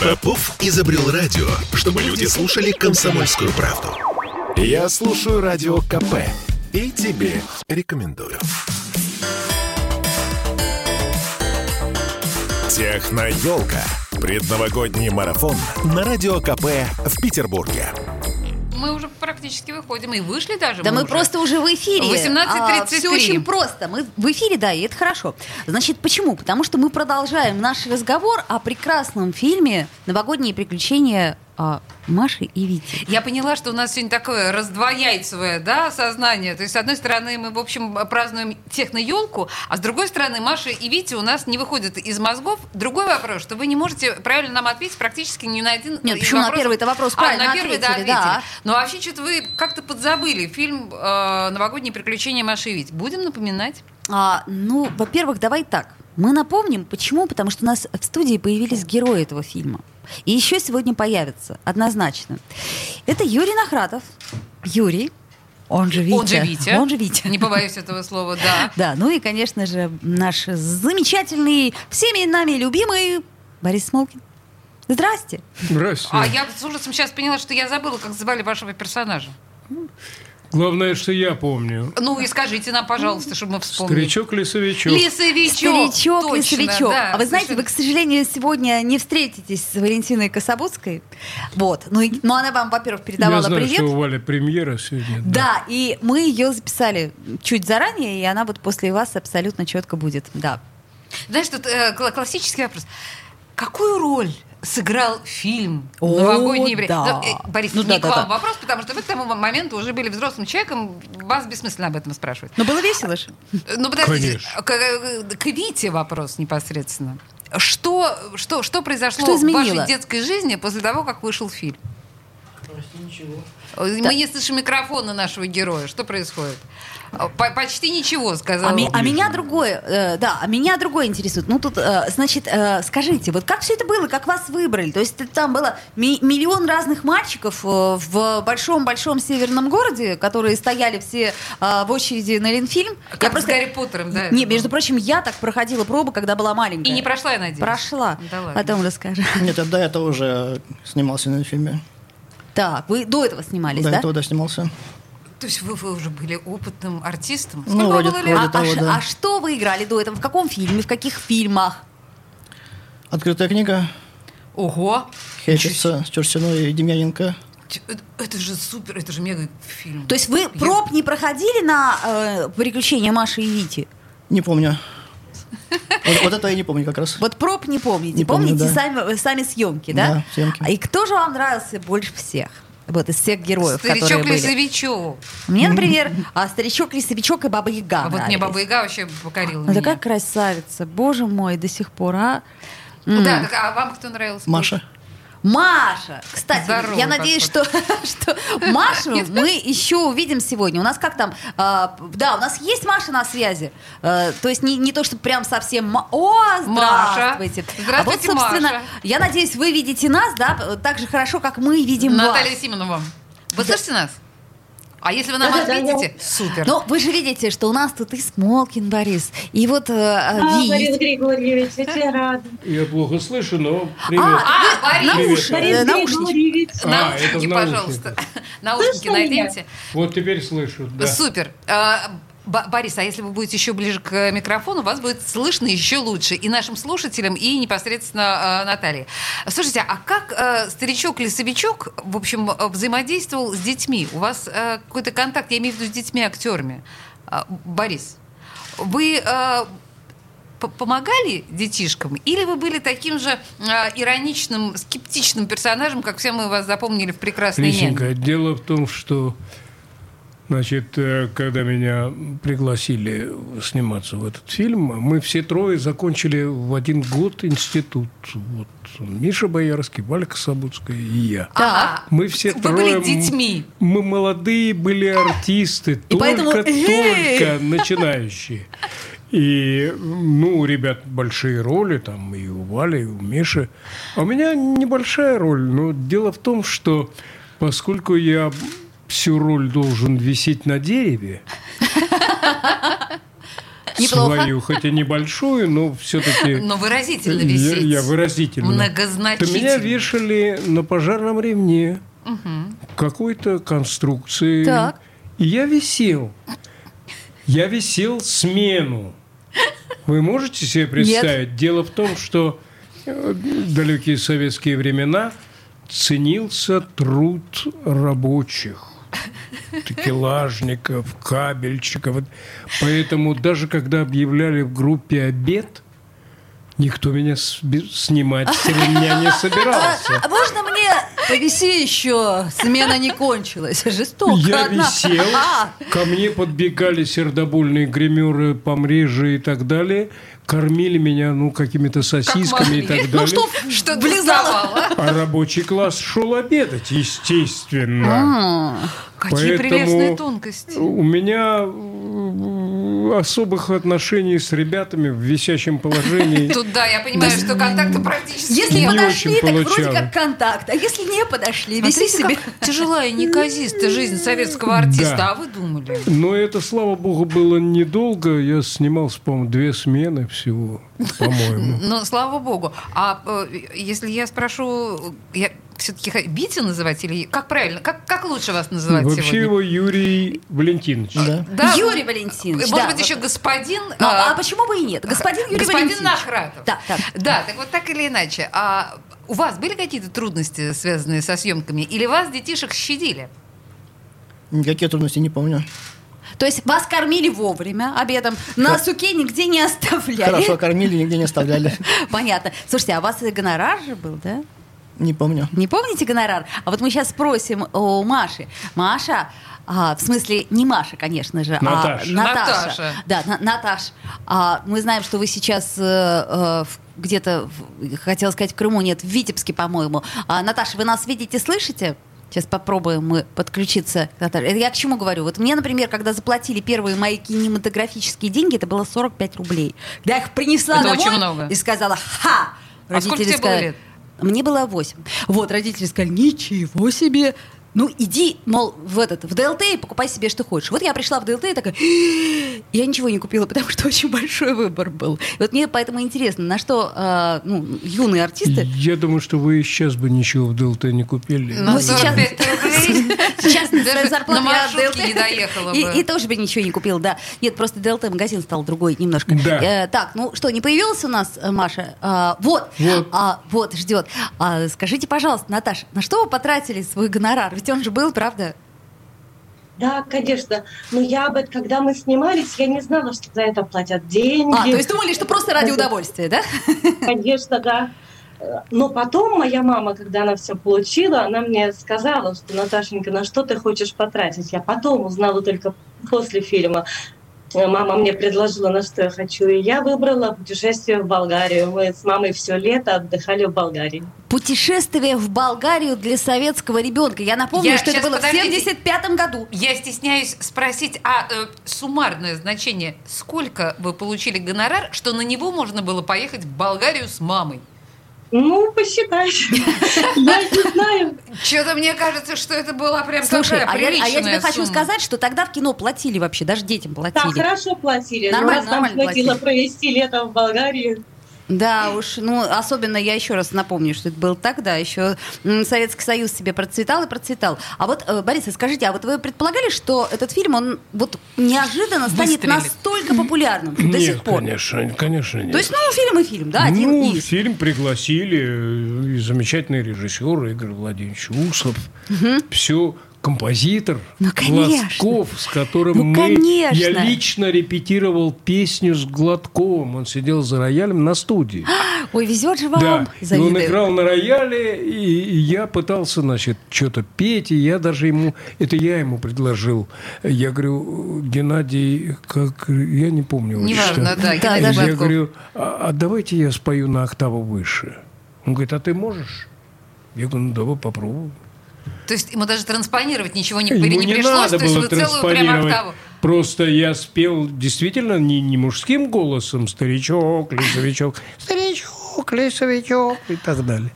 Попов изобрел радио, чтобы люди слушали комсомольскую правду. Я слушаю радио КП и тебе рекомендую. Техноелка. Предновогодний марафон на радио КП в Петербурге. Мы практически выходим. И вышли даже. Да мы, уже. просто уже в эфире. 18:33. все очень просто. Мы в эфире, да, и это хорошо. Значит, почему? Потому что мы продолжаем наш разговор о прекрасном фильме «Новогодние приключения а, Маши и Вити». Я поняла, что у нас сегодня такое раздвояйцевое да, сознание. То есть, с одной стороны, мы, в общем, празднуем техно-елку, а с другой стороны, Маша и Витя у нас не выходят из мозгов. Другой вопрос, что вы не можете правильно нам ответить практически ни на один Нет, почему на вопросов. первый-то вопрос А, правильно на первый, да, ответили, ответили. да. Но вообще что-то вы как-то подзабыли фильм э, «Новогодние приключения Маши и Вити». Будем напоминать? А, ну, во-первых, давай так. Мы напомним, почему? Потому что у нас в студии появились герои этого фильма. И еще сегодня появятся, однозначно. Это Юрий Нахратов. Юрий, он же Витя. Он же Витя. Он же Витя. Не побоюсь этого слова, да. Да, ну и, конечно же, наш замечательный, всеми нами любимый Борис Смолкин. Здрасте. Здрасте. А я с ужасом сейчас поняла, что я забыла, как звали вашего персонажа. Главное, что я помню. Ну и скажите нам, пожалуйста, чтобы мы вспомнили. Старичок-лесовичок. Лесовичок. Старичок, Точно, лесовичок. да, а вы знаете, вы, к сожалению, сегодня не встретитесь с Валентиной Кособудской. Вот. Ну, и- ну она вам, во-первых, передавала Я знаю, привет. что у Вали премьера сегодня. Да, и мы ее записали чуть заранее, и она вот после вас абсолютно четко будет. Да. Знаешь, тут э, кла- классический вопрос. Какую роль сыграл фильм О, «Новогодний бре-» да. Ну, э, Борис, Ну не да, к да, вам да. вопрос, потому что вы к тому моменту уже были взрослым человеком, вас бессмысленно об этом спрашивать. Но было весело же. Ну, подождите, Конечно. к, э, к Вите вопрос непосредственно. Что, что, что произошло Что в вашей детской жизни после того, как вышел фильм? Мы не слышим микрофона нашего героя. Что происходит? По- почти ничего, сказал. А, ми- а меня другое, э, да, а меня другое интересует. Ну тут, э, значит, э, скажите, вот как все это было, как вас выбрали? То есть там было ми- миллион разных мальчиков э, в большом-большом северном городе, которые стояли все э, в очереди на Ленфильм. Как с Гарри Поттером, да, Не, между было. прочим, я так проходила пробу, когда была маленькая. И не прошла, я надеюсь. Прошла. Да ладно. Потом расскажу. Нет, я до этого уже снимался на фильме. Так, вы до этого снимались, до да? этого, да, снимался. То есть вы, вы уже были опытным артистом? Ну, Сколько вроде- было? А, вроде а того, ш- да. а что вы играли до этого? В каком фильме? В каких фильмах? Открытая книга Ого! Хетчица с Чурсиной и Демьяненко. Это- Это же супер, это же мега фильм. То есть вы Я- проб не проходили на э, приключения Маши и Вити? Не помню. Вот, вот это я не помню как раз. Вот проб не помните. Не помню, помните да. сами, сами съемки, да? Да, съемки. И кто же вам нравился больше всех? Вот из всех героев, которые Старичок были. Лесовичок. Мне, например, а, старичок, лесовичок и баба Яга. А вот мне. Баба Яга вообще покорила Ну, меня. такая красавица, боже мой, до сих пор, а? Ну Да, так, а вам кто нравился? Маша. Маша! Кстати, Здорово я надеюсь, что, что Машу мы еще увидим сегодня. У нас как там? а, да, у нас есть Маша на связи. А, то есть не, не то, что прям совсем... О, Маша. здравствуйте! Здравствуйте, а вот, собственно, Маша. я надеюсь, вы видите нас, да, так же хорошо, как мы видим Наталья вас. Симонова. Вы слышите нас? А если вы нам ответите, супер. Но вы же видите, что у нас тут и Смолкин Борис, и вот э, А, Вит. Борис Григорьевич, очень рада. Я плохо слышу, но привет. А, Борис! Наушники. Привет. э, Борис наушнички. Григорьевич. А, это в Наушники, пожалуйста. Наушники найдите. Вот теперь слышу, да. Супер. Борис, а если вы будете еще ближе к микрофону, вас будет слышно еще лучше и нашим слушателям, и непосредственно э, Наталье. Слушайте, а как э, старичок-лесовичок, в общем, э, взаимодействовал с детьми? У вас э, какой-то контакт, я имею в виду с детьми-актерами. А, Борис, вы э, помогали детишкам? Или вы были таким же э, ироничным, скептичным персонажем, как все мы вас запомнили в «Прекрасной няне»? Лисенька, дело в том, что Значит, э, когда меня пригласили сниматься в этот фильм, мы все трое закончили в один год институт. Вот Миша Боярский, Валька Сабудская и я. Ага. Мы все Вы трое... были детьми. Мы молодые были артисты, поэтому- только-только начинающие. И, ну, у ребят большие роли, там и у Вали, и у Миши. А у меня небольшая роль. Но дело в том, что поскольку я всю роль должен висеть на дереве, Неплохо. свою, хоть и небольшую, но все-таки... Но выразительно Я, висеть. я выразительно. То Многозначительно. меня вешали на пожарном ремне какой-то конструкции. Так. И я висел. Я висел смену. Вы можете себе представить? Дело в том, что э, в далекие советские времена ценился труд рабочих такелажников, кабельщиков. Вот Поэтому даже когда объявляли в группе обед, никто меня снимать с ремня не собирался. А можно мне повиси еще? Смена не кончилась. Жестоко. Я одна. висел, А, ко мне подбегали сердобольные гримеры, помреже и так далее, кормили меня, ну, какими-то сосисками и могли. так Ну далее. что, Что доставало? А рабочий класс шел обедать, естественно. Какие Поэтому прелестные тонкости. У меня особых отношений с ребятами в висящем положении. Тут, да, я понимаю, что контакта практически Если подошли, так вроде как контакт. А если не подошли, виси себе. тяжелая и неказистая жизнь советского артиста, а вы думали? Но это, слава богу, было недолго. Я снимался, по-моему, две смены всего, по-моему. Ну, слава богу. А э, если я спрошу, все-таки Витя называть или как правильно? Как, как лучше вас называть Вообще сегодня? его Юрий Валентинович. Да. Да, Юрий Валентинович. Может да, быть, вот. еще господин... Ну, а, а почему бы и нет? Господин Юрий господин Валентинович. Нахратов. Да, да. Да, так вот так или иначе. А у вас были какие-то трудности, связанные со съемками? Или вас, детишек, щадили? Никакие трудности не помню. То есть вас кормили вовремя обедом, на суке нигде не оставляли. Хорошо кормили, нигде не оставляли. Понятно. Слушайте, а у вас гонорар же был, да? Не помню. Не помните гонорар? А вот мы сейчас спросим у Маши. Маша, а, в смысле, не Маша, конечно же, Наташа. а Наташа. Наташа. Да, На- Наташ. А, мы знаем, что вы сейчас э, э, в- где-то, в- хотела сказать, в Крыму, нет, в Витебске, по-моему. А, Наташа, вы нас видите, слышите? Сейчас попробуем мы подключиться к я к чему говорю? Вот мне, например, когда заплатили первые мои кинематографические деньги, это было 45 рублей. Я их принесла Это домой очень много. и сказала «Ха!» А сколько тебе было сказали- лет? Мне было 8. Вот, родители сказали, ничего себе. Ну, иди, мол, в этот, в ДЛТ и покупай себе, что хочешь. Вот я пришла в ДЛТ и такая, я ничего не купила, потому что очень большой выбор был. И вот мне поэтому интересно, на что э, ну, юные артисты... Я думаю, что вы сейчас бы ничего в ДЛТ не купили. Ну, Ну, сейчас- 45 рублей. Сейчас на маршрутке не доехала бы. и тоже бы ничего не купила, да. Нет, просто ДЛТ магазин стал другой немножко. Э, так, ну что, не появилась у нас э, Маша? А, вот, Вот. А, вот ждет. А, скажите, пожалуйста, Наташа, на что вы потратили свой гонорар? Ведь он же был, правда? Да, конечно. Но я бы, когда мы снимались, я не знала, что за это платят деньги. А, то есть думали, что просто ради удовольствия, да? Конечно, да. Но потом моя мама, когда она все получила, она мне сказала, что Наташенька, на что ты хочешь потратить? Я потом узнала только после фильма. Мама мне предложила, на что я хочу, и я выбрала путешествие в Болгарию. Мы с мамой все лето отдыхали в Болгарии. Путешествие в Болгарию для советского ребенка. Я напомню, Я что это было подождите. в 75 году. Я стесняюсь спросить, а э, суммарное значение, сколько вы получили гонорар, что на него можно было поехать в Болгарию с мамой? Ну, посчитай. Я не знаю. Что-то мне кажется, что это была прям Слушай, такая а я, а я тебе хочу сказать, что тогда в кино платили вообще, даже детям Да, платили. хорошо платили. но Нормально, нас там хватило провести лето в Болгарии. Да уж, ну, особенно я еще раз напомню, что это было тогда, еще Советский Союз себе процветал и процветал. А вот, э, Борис, а скажите, а вот вы предполагали, что этот фильм, он вот неожиданно станет Выстрелит. настолько популярным до Нет, сих пор? конечно, конечно нет. То есть, ну, фильм и фильм, да, один ну, из. фильм пригласили, э, и замечательный режиссер Игорь Владимирович Усов. Все композитор Ну, конечно. Глазков, с которым Ну, мы... конечно. Я лично репетировал песню с Гладковым. Он сидел за роялем на студии. Ой, везет же вам, Да, и он играл на рояле, и, и я пытался, значит, что-то петь, и я даже ему, это я ему предложил. Я говорю, Геннадий, как, я не помню. Неважно, да, даже- Я Гладков. говорю, а, а давайте я спою на октаву выше. Он говорит, а ты можешь? Я говорю, ну давай попробуем. То есть ему даже транспонировать ничего не, Ему не, не пришлось, надо то есть было вы целую прям октаву. Просто я спел действительно не, не мужским голосом, старичок, лесовичок, старичок, лесовичок и так далее.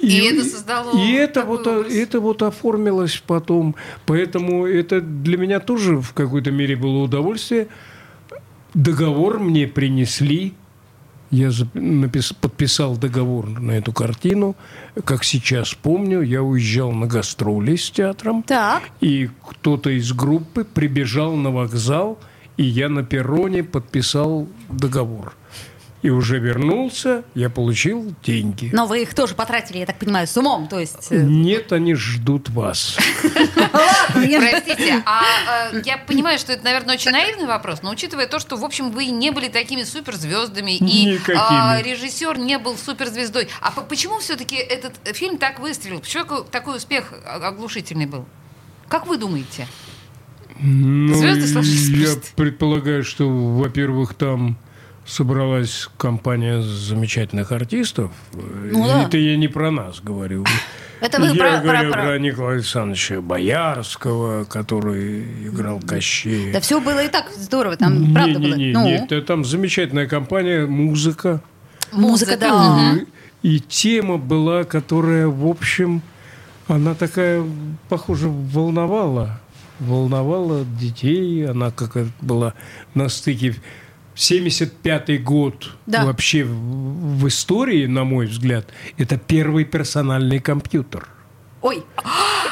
И это создало И это вот, образ. это вот оформилось потом. Поэтому это для меня тоже в какой-то мере было удовольствие. договор мне принесли. Я напис, подписал договор на эту картину. Как сейчас помню, я уезжал на гастроли с театром. Так. И кто-то из группы прибежал на вокзал, и я на перроне подписал договор и уже вернулся, я получил деньги. Но вы их тоже потратили, я так понимаю, с умом, то есть... Э, Нет, они ждут вас. Простите, а э, я понимаю, что это, наверное, очень наивный вопрос, но учитывая то, что, в общем, вы не были такими суперзвездами, и а, режиссер не был суперзвездой, а почему все-таки этот фильм так выстрелил? Почему такой успех оглушительный был? Как вы думаете? Ну, Звезды Я предполагаю, что, во-первых, там собралась компания замечательных артистов. Ну, да. Это я не про нас говорю. Это вы я про, говорю про, про Николая Александровича Боярского, который играл Кощея. Да все было и так здорово, там не, правда не, было. Не, ну. Нет, там замечательная компания, музыка. Музыка, да. И, и тема была, которая, в общем, она такая, похоже, волновала. Волновала детей, она как была на стыке 75-й год да. вообще в, в истории, на мой взгляд, это первый персональный компьютер. Ой,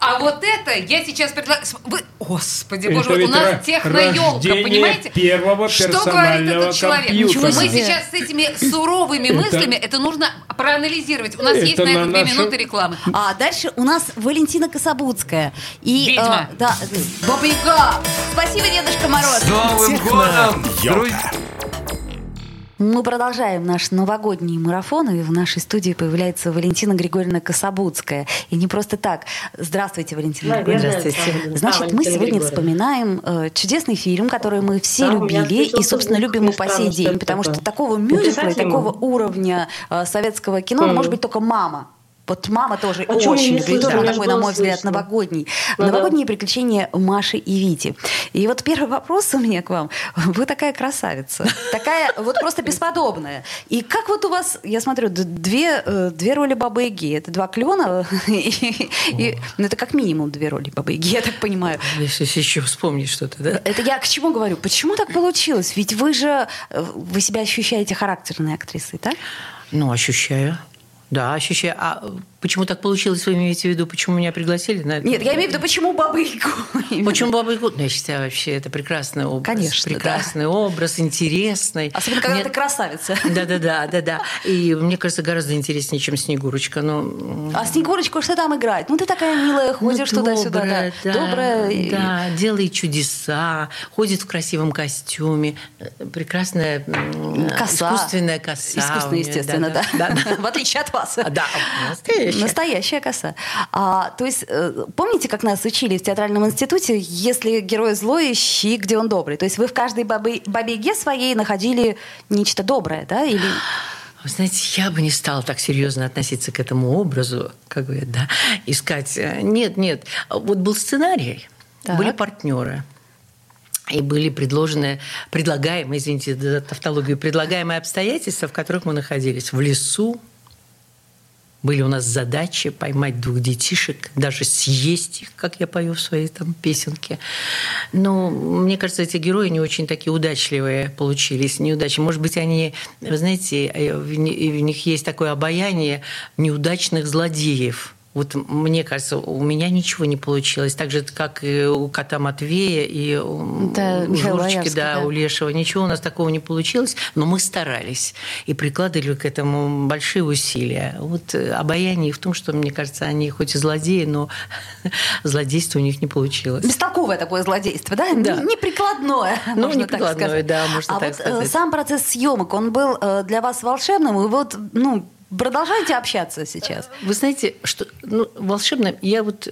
а вот это я сейчас предлагаю... Вы... Господи, боже мой, у нас техноелка, понимаете? первого Что говорит этот человек? Компьютера. Мы сейчас с этими суровыми мыслями, это нужно проанализировать. У нас есть на это две минуты рекламы. А дальше у нас Валентина Кособудская. И, Ведьма. Э, да, Баба Яга. Спасибо, Дедушка Мороз. С Новым годом, друзья! Мы продолжаем наш новогодний марафон, и в нашей студии появляется Валентина Григорьевна Кособудская. И не просто так. Здравствуйте, Валентина Григорьевна. Здравствуйте. Значит, мы сегодня вспоминаем э, чудесный фильм, который мы все да, любили и, собственно, любим и по сей день, потому что такого мюзикла и такого уровня э, советского кино mm. может быть только «Мама». Вот мама тоже а очень любит да. такой, на мой взгляд, новогодний. Ну, Новогодние да. приключения Маши и Вити. И вот первый вопрос у меня к вам. Вы такая красавица. Такая вот просто бесподобная. И как вот у вас, я смотрю, две, э, две роли Бабы Яги. Это два клена. И, и, ну, это как минимум две роли Бабы Яги, я так понимаю. Если еще вспомнить что-то, да? Это я к чему говорю? Почему так получилось? Ведь вы же, э, вы себя ощущаете характерной актрисой, так? Ну, ощущаю. Да, ощущаю. А почему так получилось, вы имеете в виду, почему меня пригласили на это? Нет, я имею в виду, почему Баба Ягу? Почему Баба Ягу? Ну, я считаю, вообще, это прекрасный образ. Конечно, Прекрасный да. образ, интересный. Особенно, когда Мне... ты красавица. Да-да-да, да-да. И мне кажется, гораздо интереснее, чем Снегурочка. Но... А Снегурочку что там играет? Ну, ты такая милая, ну, ходишь ну, туда-сюда. Да. да. Добрая. Да, делает чудеса, ходит в красивом костюме. Прекрасная коса. искусственная коса. Искусственная, естественно, да. да. да. В отличие от вас. Да, настоящая. Настоящая коса. А, то есть, э, помните, как нас учили в театральном институте, если герой злой, ищи, где он добрый. То есть вы в каждой бабе, бабе своей находили нечто доброе, да? Или... Вы знаете, я бы не стала так серьезно относиться к этому образу, как говорят, да, искать. Э, нет, нет. Вот был сценарий, так. были партнеры. И были предложены, предлагаемые, извините за тавтологию, предлагаемые обстоятельства, в которых мы находились. В лесу, были у нас задачи поймать двух детишек, даже съесть их, как я пою в своей там песенке. Но мне кажется, эти герои не очень такие удачливые получились, неудачи. Может быть, они, вы знаете, э, в них есть такое обаяние неудачных злодеев – вот мне кажется, у меня ничего не получилось. Так же, как и у кота Матвея и у да, Журочки, да, да, у Лешего. Ничего у нас такого не получилось, но мы старались и прикладывали к этому большие усилия. Вот э, обаяние в том, что, мне кажется, они хоть и злодеи, но злодейство у них не получилось. Бестолковое такое злодейство, да? Да. Неприкладное, ну, можно так сказать. да, можно а так вот э, сказать. сам процесс съемок, он был э, для вас волшебным, и вот, ну, Продолжаете общаться сейчас? Вы знаете, что ну, волшебно. Я вот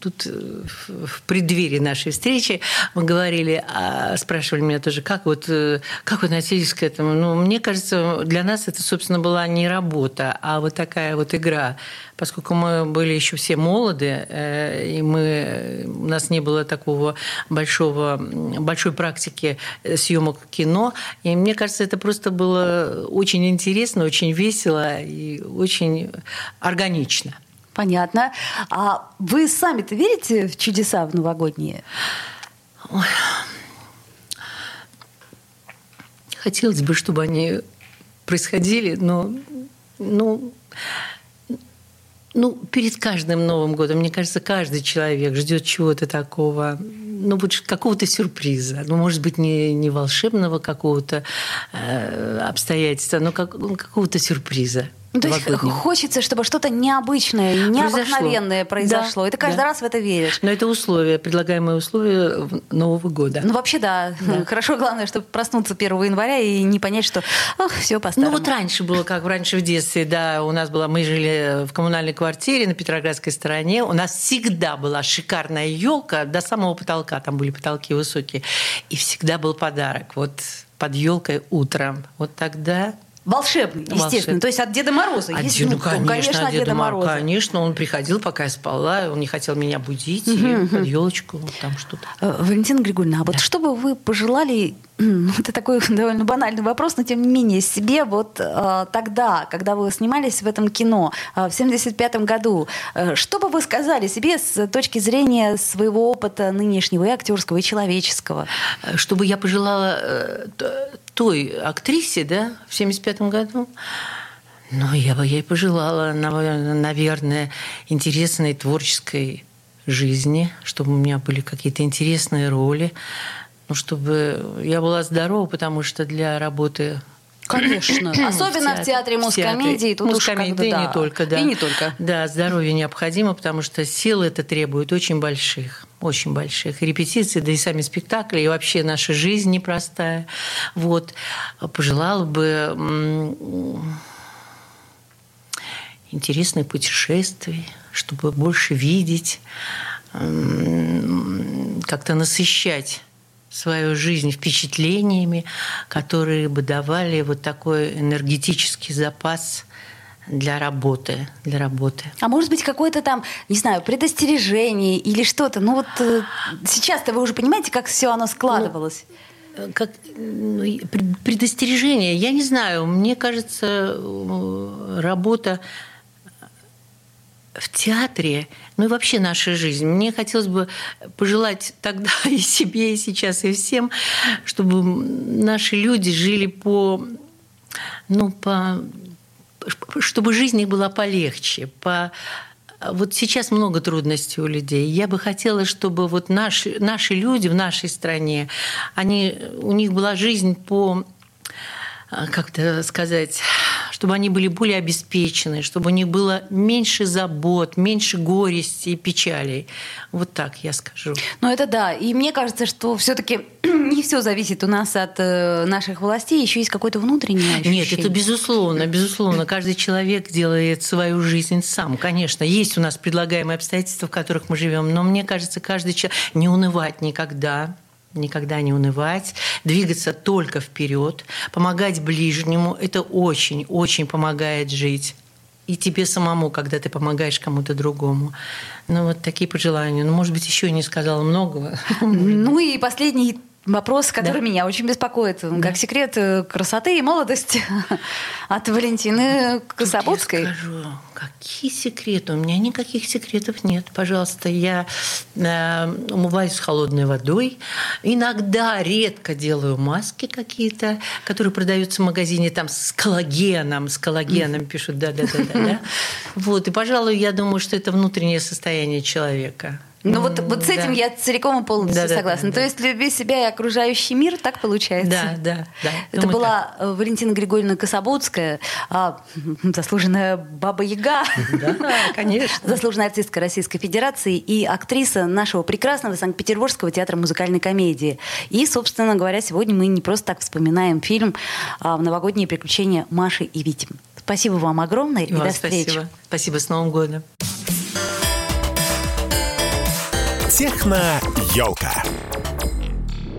тут э, в преддверии нашей встречи мы говорили, а, спрашивали меня тоже, как вот э, как вы относились к этому. Ну, мне кажется, для нас это, собственно, была не работа, а вот такая вот игра поскольку мы были еще все молоды, э, и мы, у нас не было такого большого, большой практики съемок кино, и мне кажется, это просто было очень интересно, очень весело и очень органично. Понятно. А вы сами-то верите в чудеса в новогодние? хотелось бы, чтобы они происходили, но ну, ну, перед каждым Новым годом, мне кажется, каждый человек ждет чего-то такого, ну, какого-то сюрприза. Ну, может быть, не, не волшебного какого-то э, обстоятельства, но как, какого-то сюрприза. Ну, то есть хочется, чтобы что-то необычное, необыкновенное произошло. произошло. Да, и ты каждый да. раз в это веришь. Но это условия, предлагаемые условия Нового года. Ну, вообще, да. да. Хорошо, главное, чтобы проснуться 1 января и не понять, что все по Ну, вот раньше было, как раньше в детстве, да, у нас была, мы жили в коммунальной квартире на Петроградской стороне, у нас всегда была шикарная елка до самого потолка, там были потолки высокие, и всегда был подарок. Вот под елкой утром. Вот тогда Волшебный, естественно. Волшебный. То есть от Деда Мороза. От, есть, ну, конечно, конечно, от Деда, Деда Мороза. Конечно, он приходил, пока я спала, он не хотел меня будить, угу. под елочку, там что-то. Э, Валентина Григорьевна, а вот что бы вы пожелали это такой довольно банальный вопрос, но тем не менее себе вот э, тогда, когда вы снимались в этом кино э, в 75 году, что бы вы сказали себе с точки зрения своего опыта нынешнего и актерского, и человеческого? Чтобы я пожелала той актрисе, да, в 75 году, ну, я бы ей пожелала, наверное, интересной творческой жизни, чтобы у меня были какие-то интересные роли, ну, чтобы я была здорова, потому что для работы Конечно. Особенно в театре мускомедии. Тут Мускомедии да. не только, да. И не только. Да, здоровье необходимо, потому что силы это требует очень больших. Очень больших. репетиции, да и сами спектакли, и вообще наша жизнь непростая. Вот. Пожелала бы интересных путешествий, чтобы больше видеть, как-то насыщать свою жизнь впечатлениями, которые бы давали вот такой энергетический запас для работы, для работы. А может быть какое-то там, не знаю, предостережение или что-то? Ну вот э, сейчас-то вы уже понимаете, как все оно складывалось? Ну, как ну, предостережение, я не знаю, мне кажется, э, работа в театре, ну и вообще наша жизнь. Мне хотелось бы пожелать тогда и себе, и сейчас, и всем, чтобы наши люди жили по, ну, по, чтобы жизнь их была полегче, по вот сейчас много трудностей у людей. Я бы хотела, чтобы вот наши, наши люди в нашей стране, они, у них была жизнь по, как-то сказать, чтобы они были более обеспечены, чтобы у них было меньше забот, меньше горести и печалей. Вот так я скажу. Ну это да. И мне кажется, что все-таки не все зависит у нас от э, наших властей, еще есть какое-то внутреннее ощущение. Нет, это безусловно, безусловно. Каждый человек делает свою жизнь сам. Конечно, есть у нас предлагаемые обстоятельства, в которых мы живем, но мне кажется, каждый человек не унывать никогда, никогда не унывать, двигаться только вперед, помогать ближнему. Это очень-очень помогает жить. И тебе самому, когда ты помогаешь кому-то другому. Ну, вот такие пожелания. Ну, может быть, еще не сказала многого. Ну и последний Вопрос, который да. меня очень беспокоит, да. как секрет э, красоты и молодости от Валентины Кособудской. Я скажу, какие секреты? У меня никаких секретов нет. Пожалуйста, я э, умываюсь холодной водой. Иногда, редко делаю маски какие-то, которые продаются в магазине там с коллагеном, с коллагеном пишут, да-да-да. Вот, и, пожалуй, я думаю, что это внутреннее состояние человека. Ну вот, вот с этим да. я целиком и полностью да, согласна. Да, да, То есть люби себя и окружающий мир, так получается? Да, да. да. Это Думаю, была так. Валентина Григорьевна Кособудская, а, заслуженная Баба Яга. Да, конечно. Заслуженная артистка Российской Федерации и актриса нашего прекрасного Санкт-Петербургского театра музыкальной комедии. И, собственно говоря, сегодня мы не просто так вспоминаем фильм а, новогодние приключения Маши и Вити. Спасибо вам огромное и, и до встречи. Спасибо. Спасибо, с Новым годом. Техно-елка.